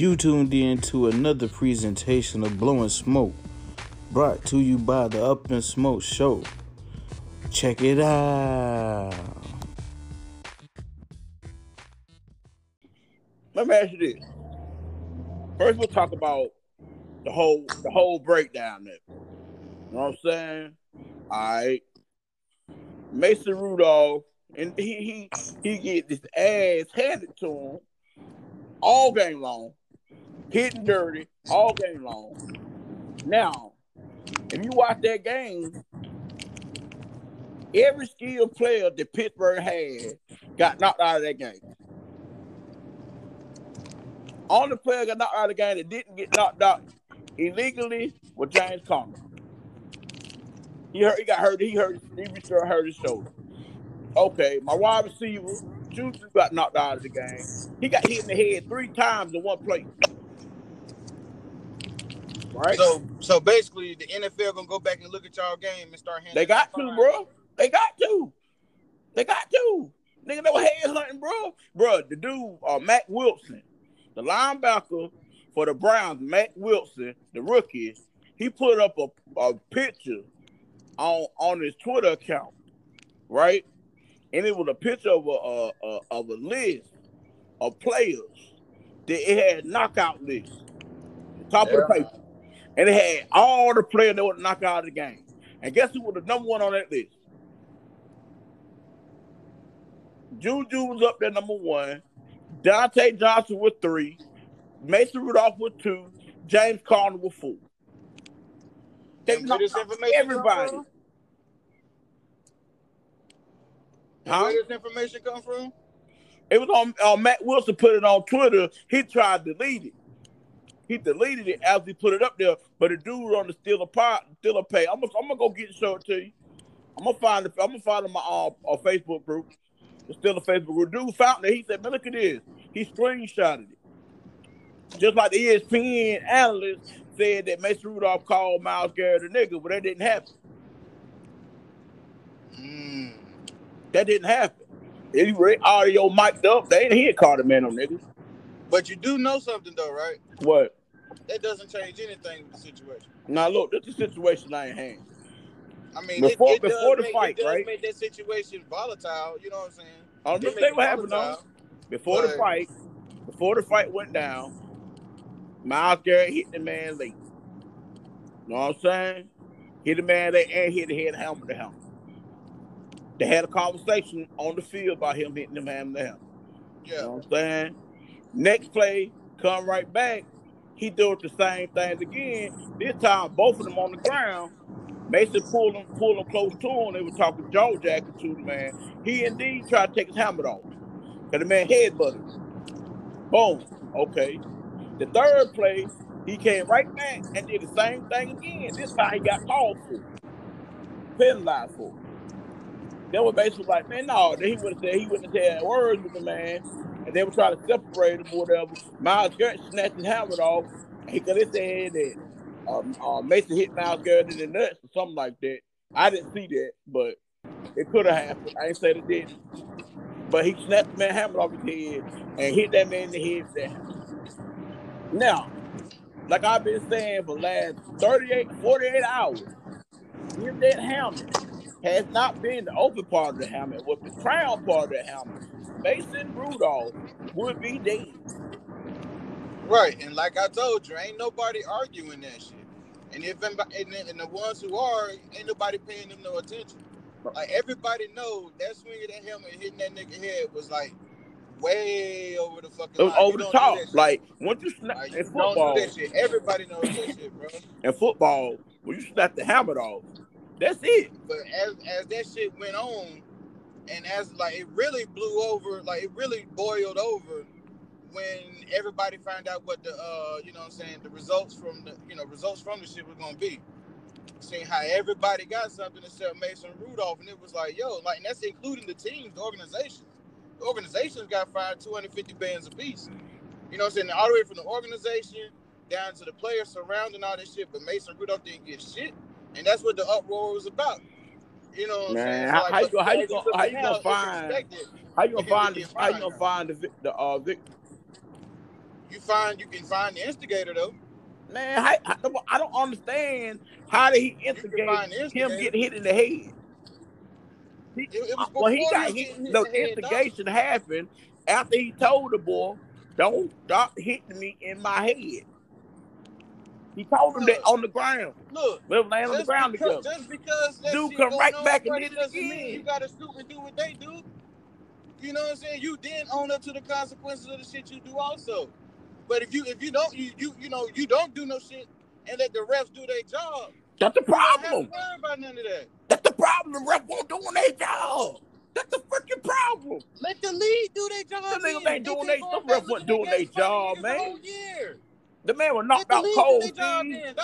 You tuned in to another presentation of Blowing Smoke, brought to you by the Up and Smoke Show. Check it out. Let me ask you this. First, we'll talk about the whole the whole breakdown there. You know what I'm saying? All right. Mason Rudolph, and he he he get this ass handed to him all game long, hitting dirty all game long. Now, if you watch that game, every skilled player that Pittsburgh had got knocked out of that game. Only player got knocked out of the game that didn't get knocked out illegally was James Conner. He hurt. He got hurt. He hurt. He sure hurt his shoulder. Okay, my wide receiver Juju got knocked out of the game. He got hit in the head three times in one play. Right. So so basically the NFL gonna go back and look at y'all game and start handing They got to, bro. They got to. They got to. Nigga, they were head hunting, bro. Bro, the dude, uh, Mack Wilson, the linebacker for the Browns, Mack Wilson, the rookie, he put up a, a picture on on his Twitter account, right? And it was a picture of a, a, a of a list of players that it had knockout list, top of the Yeah. paper, and they had all the players that would knock out of the game. And guess who was the number one on that list? Juju was up there number one. Diontae Johnson with three. Mason Rudolph with two. James Conner with four. They And where this knocked everybody. from? Huh? Where this information come from? It was on uh, Mack Wilson put it on Twitter. He tried to delete it. He deleted it as he put it up there. But the dude on the still a pot, still a pay. I'm gonna, I'm gonna go get show it to you. I'm gonna find it. I'm gonna find my uh, uh, Facebook group. It's still a Facebook group. Dude found it. He said, "Man, look at this." He screenshotted it. Just like the ESPN analyst said that Mason Rudolph called Myles Garrett a nigga, but that didn't happen. Mm. That didn't happen. He read audio mic'd up. They ain't he ain't called a man on niggas. But you do know something though, right? What? That doesn't change anything with the situation. Now look, this is the situation I ain't hand. I mean, Before- it, it before the make, fight, it does right? make that situation volatile. You know what I'm saying? Oh, it just make what happened though. Before the fight, before the fight went down, Myles Garrett hit the man late. You know what I'm saying? Hit the man late and hit the head helmet to helmet. They had a conversation on the field about him hitting the man to helmet. You Yeah. know what I'm saying? Next play, come right back. He do it the same thing again. This time, both of them on the ground. Mason pulled him, pulled him close to him. They were talking jaw jacket to the man. He indeed tried to take his helmet off. Cause the man headbutted him. Boom. Okay. The third play, he came right back and did the same thing again. This time he got called for, penalized for. They were basically like, man, no. He would have said he wouldn't have words with the man, and they were trying to separate him or whatever. Myles Garrett snatched his helmet off. He could have said that um, uh, Mason hit Myles Garrett in the nuts or something like that. I didn't see that, but it could have happened. I ain't said it didn't. But he snapped the man helmet off his head and hit that man in the head with helmet. Now, like I've been saying for the last 38, 48 hours, if that helmet has not been the open part of the helmet, was the crown part of the helmet, Mason Rudolph would be dead. Right. And like I told you, ain't nobody arguing that shit. And if and, the- and the ones who are, ain't nobody paying them no attention. Like everybody knows that swing of that helmet hitting that nigga head was like way over the fucking It was line. You over the top. Like once you snap Like, in you football, do that shit. Everybody knows that shit, bro. in football, when you snap the helmet off, that's it. But as as that shit went on, and as like it really blew over, like it really boiled over when everybody found out what the uh you know what I'm saying the results from the you know results from the shit was gonna be. Seeing how everybody got something except Mason Rudolph, and it was like, yo, like that's including the teams, the organizations. The organizations got fined 250 bands apiece. You know what I'm saying? All the way from the organization down to the players surrounding all this shit, but Mason Rudolph didn't get shit. And that's what the uproar was about. You know what I'm Man, saying? how- how you but go- how you as go- how you gonna find- How you gonna find the, how you gonna find the the uh victim? You find you can find the instigator though. Man, I, I, I don't understand how did he instigate him getting hit in the head. He, It- it was well, he got he hit. was getting hit The in the instigation happened after he told the boy, "Don't stop hitting me in my head." He told him that on the ground. Look, We were laying on the ground because, together. just because that Dude come right back and did it again. You gotta stoop and do what they do. You know what I'm saying? You then own up to the consequences of the shit you do also. But if you if you don't you you you know you don't do no shit and let the refs do their job, That's the you don't have to problem. worry about none of that. That's the problem. The ref won't doing their job. That's the freaking problem. Let the league do their job. The niggas ain't doing been they- going them back refs wasn't at doing their job, man. The whole year. The man was knocked out cold. do their job Steve. then.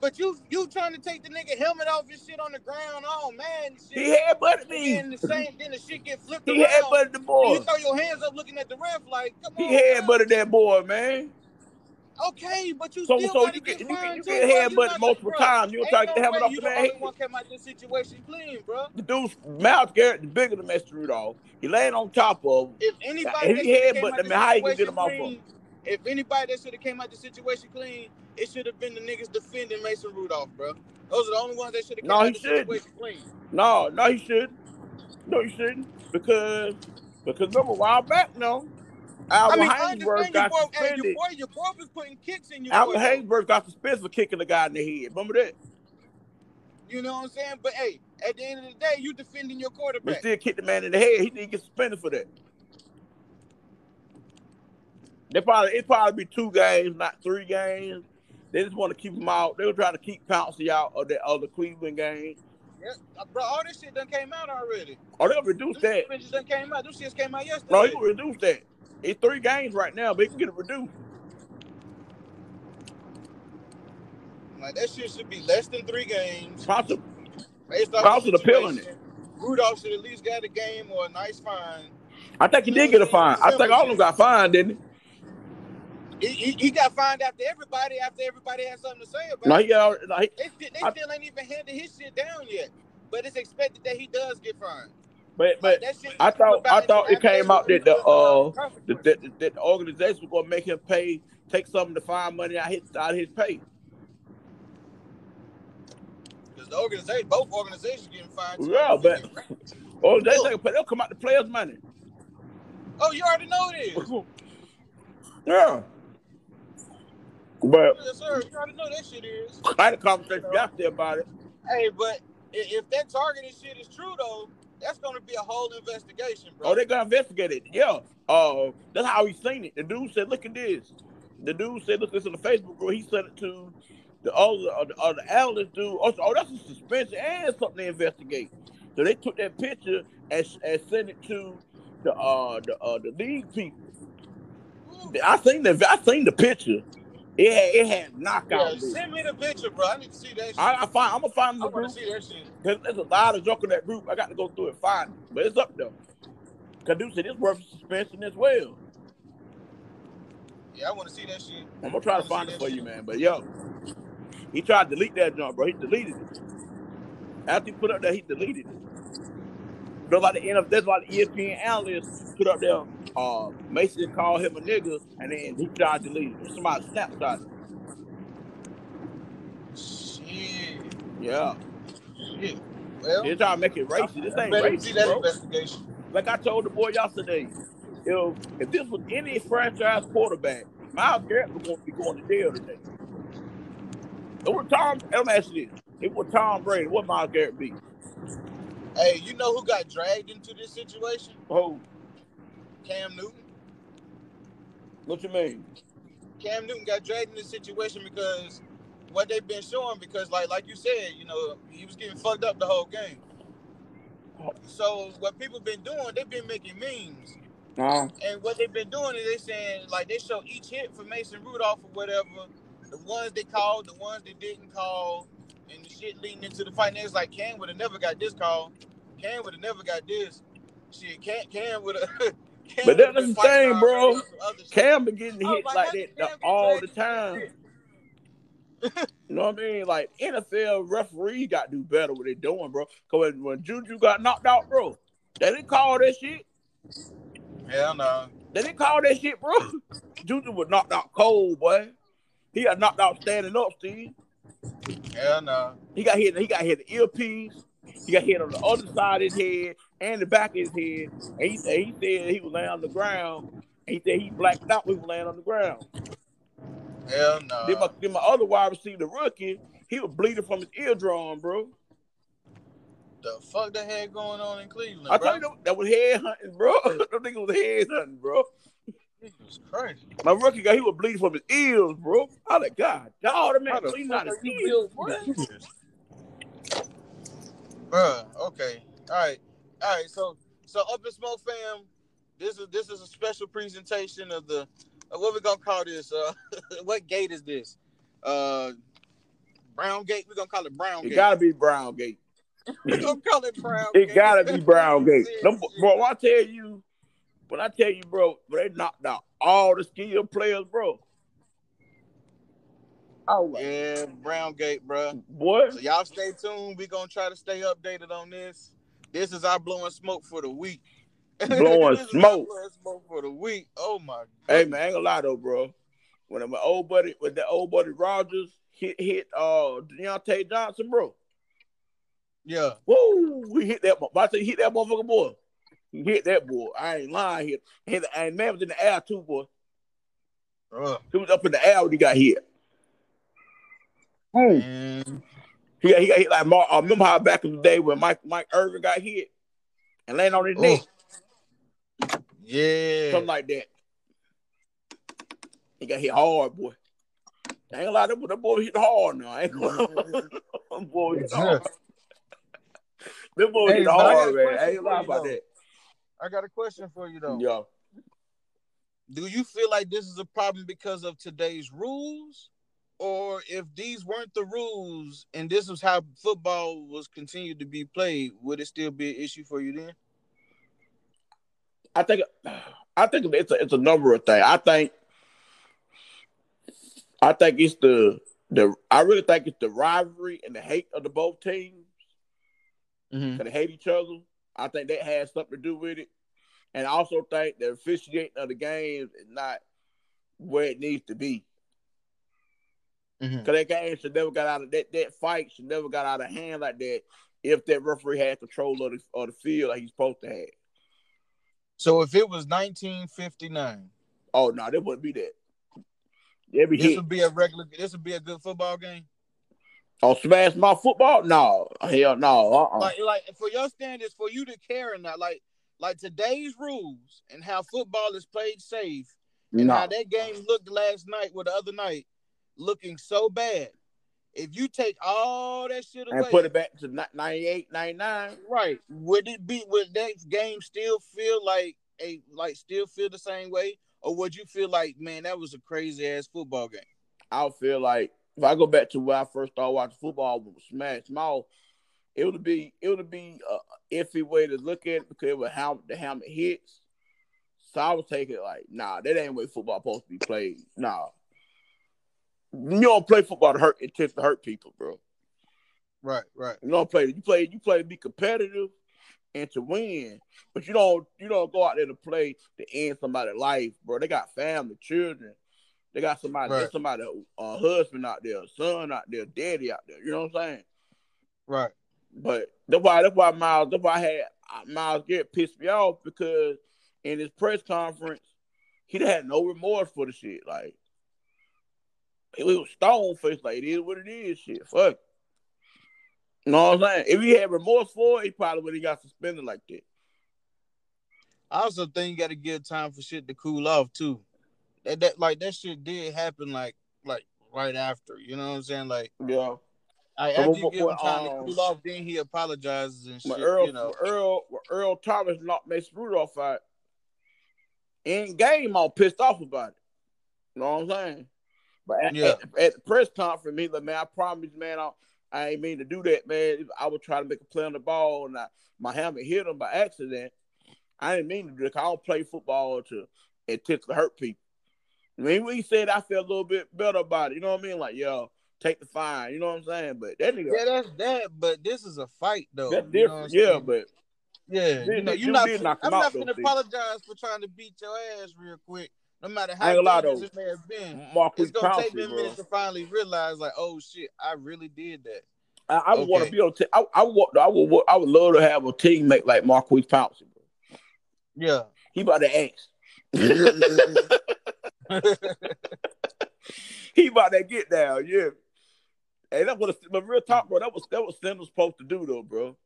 But you you trying to take the nigga helmet off his shit on the ground, oh man, shit. He headbutted And me. then the same, then the shit get flipped He around. headbutted the and boy. you throw your hands up looking at the ref like, come on. He headbutted that boy, man. Okay, but you So still so you get get you get you headbutted multiple times. You don't try to get the no helmet way off the man. He- one came out this situation clean, bro. The dude's mouth Garrett, the bigger than Mr. Rudolph. He laying on top of him. If anybody If he should have came headbutt out them, the how you gonna get him off of if anybody that should have came out the situation clean, it should have been the niggas defending Mason Rudolph, bro. Those are the only ones that should have came No, out he the shouldn't. situation clean. No, no, he shouldn't. No, he shouldn't. Because because remember a while back, no. I Albert mean, I Haynesworth understand your got boy, hey, your suspended. boy, your boy was putting kicks in your boy, though. Got suspended for kicking the guy in the head. Remember that? You know what I'm saying? But hey, at the end of the day, you defending your But quarterback. still kicked the man in the head. He didn't get suspended for that. They probably it probably be two games, not three games. They just want to keep him out. They were trying to keep Pouncey out of the other Cleveland game. Yeah, uh, bro, all this shit done came out already. Or they'll reduce Them that. suspensions done came out. Them shits came out yesterday. He can reduce that. It's three games right now, but he can get it reduced. Like that shit should be less than three games. Pouncey, Based off the appealing it. Rudolph should at least got a game or a nice fine. I think he did get a fine. I think all of them got fined, didn't He, he, he got fined after everybody. After everybody had something to say about No, it. he got. No, he, They, still, they I- still ain't even handed his shit down yet. But it's expected that he does get fined. but but shit I thought I thought it came out that the uh that, that, that the organization was gonna make him pay, take some of the fine money out his out of his pay. Because the organization, both organizations getting fined. too. Yeah, but or they take they'll come out the players' money. oh, you already know this. Yeah. But Yes, sir. You already know that shit is. I had a conversation yesterday about it. Hey, but if that targeted shit is true though, that's gonna be a whole investigation, bro. Oh, they're gonna investigate it. Yeah. Uh, that's how he seen it. The dude said, "Look at this." The dude said, "Look, at this on the Facebook group." He sent it to the other, uh, the other analyst dude. Oh, oh, that's a suspension and something to investigate. So they took that picture and, and sent it to the uh the uh the league people. Ooh. I seen the I seen the picture. It had it had Yeah, knockout. moves. send me the picture, bro. I need to see that shit. I, I, I find I'm gonna find the want group. to see that shit. Cause there's a lot of junk in that group. I got to go through and find it. But it's up though. Dude it's worth suspension as well. Yeah, I want to see that shit. I'm gonna try to find it for you, man. But yo, he tried to delete that junk, bro. He deleted it. After he put up there, he deleted it. That's like the end of that's why the ESPN analyst put up there. Uh, Mason called him a nigga, and then he tried to leave. Somebody snapshot it. Shit. Yeah, Shit. Well, he tried to make it racist. This ain't racist, that bro. investigation. like I told the boy yesterday, if if this was any franchise quarterback, Myles Garrett was going to be going to jail today. It was Tom. Let me ask you this: It was Tom Brady. What Myles Garrett be? Hey, you know who got dragged into this situation? Oh, Cam Newton. what you mean? Cam Newton got dragged in this situation because what they've been showing, because like like you said, you know, he was getting fucked up the whole game. So what people been doing, they've been making memes. Uh, And what they've been doing is they saying like they show each hit for Mason Rudolph or whatever, the ones they called, the ones they didn't call, and the shit leading into the fight. And it's like Cam would have never got this call. Cam would have never got this. Shit, Cam Cam would have. But that's the thing, bro. Cam been getting Oh, hit like, like that Cam all the time. You know what I mean? Like NFL referee got to do better what they doing, bro. Cause when, when Juju got knocked out, bro, they didn't call that shit. Hell no. They didn't call that shit, bro. Juju was knocked out cold, boy. He got knocked out standing up, Steve. Hell no. He got hit. He got hit the earpiece. He got hit on the other side of his head and the back of his head. And he, said he said he was laying on the ground. And he said he blacked out when he was laying on the ground. Hell no. Then, my, then my other wide receiver, the rookie, he was bleeding from his eardrum, bro. The fuck the hell going on in Cleveland? I bro? told you that, that was head hunting, bro. that nigga was head hunting, bro. Jesus Christ. My rookie guy, he was bleeding from his ears, bro. I like, God, dog, the man How bleeding fuck out his ears, bro. Bruh, okay. All right. All right. So so up in smoke fam, this is this is a special presentation of the uh, what we gonna call this? Uh what gate is this? Uh Brown Gate. We're gonna call it Brown It Gate. gotta be Brown Gate. We're gonna call it Brown gate. It Gate. gotta be Brown Gate. Them, Serious bro, I tell you, when I tell you, bro, bro, they knocked out all the skilled players, bro. Oh, Yeah, Brown Gate, bro. boy. So y'all stay tuned. We're gonna try to stay updated on this. This is our blowing smoke for the week. Blowing This is our smoke. blowing smoke for the week. Oh my Hey man, I ain't gonna lie though, bro. When my old buddy, with the old buddy Rogers hit hit uh Diontae Johnson, bro. Yeah. Woo, we hit that. I say hit that motherfucker, boy. Hit that boy. I ain't lying. Hit, hit, and man was in the air too, boy. Ugh. He was up in the air when he got hit. Boom. He got, he got hit like Mark. I remember how back in the day when Mike Mike Irvin got hit and landed on his Oh. neck, Yeah. something like that. He got hit hard, boy. I ain't gonna lie, that boy, that boy hit hard now. I ain't gonna that boy hit hard. That boy Hey, hit but I got a hard, man. I ain't gonna lie about though. that. I got a question for you though. Yo, Do you feel like this is a problem because of today's rules? Or if these weren't the rules and this was how football was continued to be played, would it still be an issue for you then? I think I think it's a it's a number of things. I think I think it's the the I really think it's the rivalry and the hate of the both teams. Mm-hmm. 'cause they hate each other. I think that has something to do with it. And I also think the officiating of the games is not where it needs to be. Mm-hmm. Because that game should never got out of that that fight should never got out of hand like that if that referee had control of the of the field like he's supposed to have. So if it was 1959, Oh no, that wouldn't be that. Every this hit. would be a regular. This would be a good football game. Oh, smash my football? No, hell no. Uh-uh. Like, like for your standards, for you to care or not, like, like today's rules and how football is played safe, and no. how that game looked last night or the other night, looking so bad. If you take all that shit away, and put it back to ni- 98, 99. right, would it be? Would that game still feel like a like still feel the same way, or would you feel like, man, that was a crazy ass football game? I'll feel like if I go back to where I first started watching football with Smash Mouth, it would be it would be a iffy way to look at it because of how the helmet hits. So I was taking it like, nah, that ain't the way football supposed to be played. Nah. You don't play football to hurt intent to hurt people, bro. Right, right. You don't play you play you play to be competitive and to win. But you don't you don't go out there to play to end somebody's life, bro. They got family, children. They got somebody, Right. there's somebody, a husband out there, a son out there, daddy out there. You know what I'm saying? Right. But that's why that's why Myles that's why I had Myles Garrett pissed me off because in his press conference he had no remorse for the shit. Like he was stone faced like it is what it is. Shit, fuck. You know what I'm saying? If he had remorse for it, he probably would have got suspended like that. I also think you got to give time for shit to cool off too. That, that like that shit did happen like like right after. You know what I'm saying? Like Yeah. I, after you give him time um, to cool off, then he apologizes and shit. Earl, you know. Earl, Earl Thomas knocked Mason Rudolph out, in game, I'm pissed off about it. You know what I'm saying? But at, Yeah. at, at the press conference, me like, man, I promise, man, I, I ain't mean to do that, man. I would try to make a play on the ball, and I, my helmet hit him by accident. I didn't mean to do it. I don't play football to intentionally hurt people. I mean, when he said I felt a little bit better about it, you know what I mean? Like, yo, take the fine, you know what I'm saying? But that nigga, Yeah, that's that. But this is a fight though. that's you know different. Yeah, but Yeah, you know, you're not. did knock I'm not gonna apologize for trying to beat your ass real quick, no matter how ain't gonna lie, dangerous it may have been. Maurkice It's gonna take me a minute to finally realize, like, oh shit, I really did that. I, I would want to be on. T- I, I would. I would. I would love to have a teammate like Maurkice Pouncey, bro. Yeah. He about to ask. he about to get down, yeah. And that was, but real talk, bro. That was that was Center supposed to do, though, bro.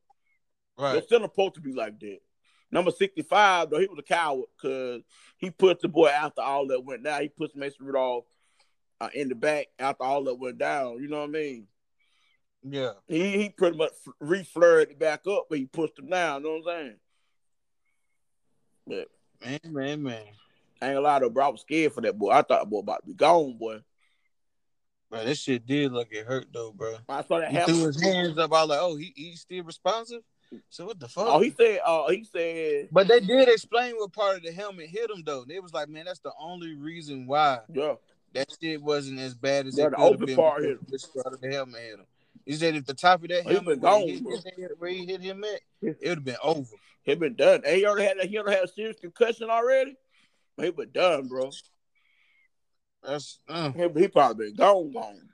right. The Center supposed to be like that. Number sixty-five, though, he was a coward because he put the boy after all that went down. He put Mason Rudolph uh, in the back after all that went down. You know what I mean? Yeah. He he pretty much reflurred it back up, but he pushed him down. You know what I'm saying? But Man, man, man. I ain't a lot of bro. I was scared for that boy. I thought that boy about to be gone, boy. Bro, this shit did look it hurt though, bro. I saw that He happen. threw his hands up. I was like, oh, he he's still responsive. So what the fuck? Oh, he said. Oh, he said. but they did explain what part of the helmet hit him though. They was like, man, that's the only reason why Yeah, that shit wasn't as bad as Yeah, it the could have open been. part because hit him. Which part of the helmet hit him? He said if the top of that Oh, he helmet been where, gone, he bro. hit, his where he hit him at, it would have been over. he been done. And he already had. He already had a serious concussion already. He been done, bro. That's uh, He, he probably been gone, gone.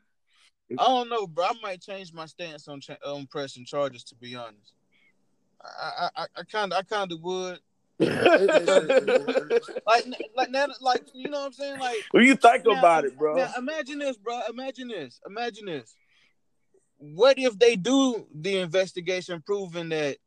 I don't know, bro. I might change my stance on cha- on pressing charges. To be honest, I I I kind of I kind of would. Like like now, like you know what I'm saying? Like what you think Now- about it, bro? Now imagine this, bro. Imagine this. Imagine this. What if they do the investigation proving that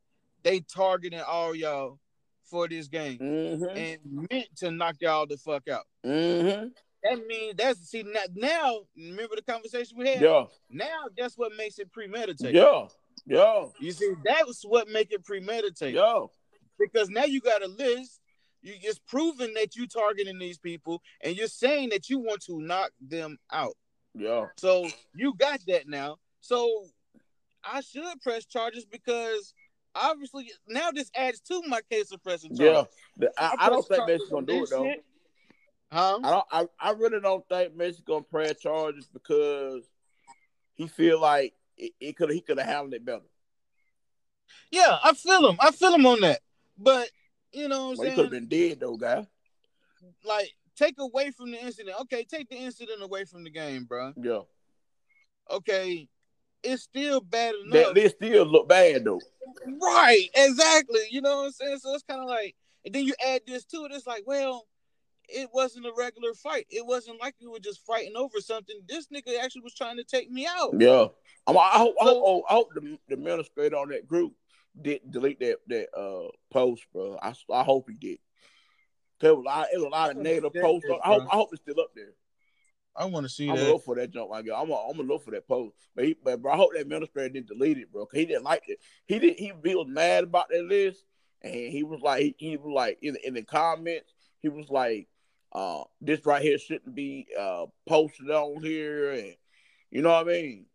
they targeting all y'all for this game Mm-hmm. and meant to knock y'all the fuck out? Mm-hmm. That means that's see now, now remember the conversation we had? Yeah. Now that's what makes it premeditated. Yeah. Yeah. You see, that's what make it premeditated. Yo. Because now you got a list. You it's proven that you targeting these people and you're saying that you want to knock them out. Yeah. So you got that now. So I should press charges because obviously now this adds to my case of pressing Yeah. charges. The- I, I don't think Messi's gonna do it though. Huh? I don't. I, I really don't think Messi's gonna press charges because he feel like it, it could he could have handled it better. Yeah, I feel him. I feel him on that. But you know what But he could have been dead though, guy. Like take away from the incident. Okay, take the incident away from the game, bro. Yeah. Okay, it's still bad That enough. list still look bad though. Right, exactly. You know what I'm saying? So it's kind of like, and then you add this to it. It's like, well, it wasn't a regular fight. It wasn't like we were just fighting over something. This nigga actually was trying to take me out. Yeah. I'm, I hope. I hope, I hope the, the administrator on that group didn't delete that that uh post, bro. I, I hope he did. There was a lot, it was a lot of negative posts. yeah, I hope bro. I hope it's still up there. I want to see I'm that. gonna look for that jump like I'm gonna, I'm gonna look for that post. But he, but bro, I hope that administrator didn't delete it, bro. Cause he didn't like it. He did. He, he was mad about that list, and he was like, he, he was like in, in the comments, he was like, uh, this right here shouldn't be uh posted on here, and you know what I mean.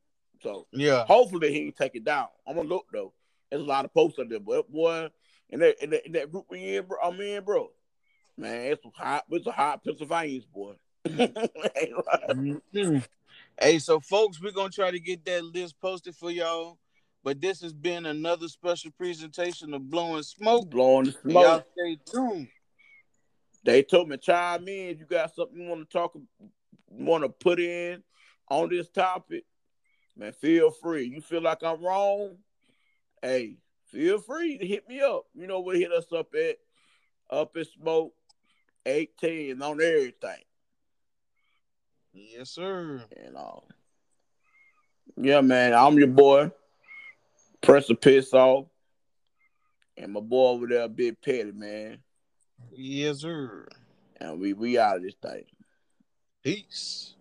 So Yeah. hopefully he can take it down. I'm gonna look though. There's a lot of posts out there, but boy, in that in that, that group we in, bro, I'm in, bro. Man, it's a hot, it's a hot Pennsylvanians, boy. Mhm. Hey, so folks, we're gonna try to get that list posted for y'all. But this has been another special presentation of Blowing Smoke. blowing the And Y'all smoke. stay tuned. They told me chime in if you got something you want to talk, want to put in on this topic. Man, feel free. You feel like I'm wrong? Hey, feel free to hit me up. You know where hit us up at? Up at Smoke 18 on everything. Yes, sir. And uh, yeah, man, I'm your boy. Press the piss off. And my boy over there, Big Petty, man. Yes, sir. And we we out of this thing. Peace.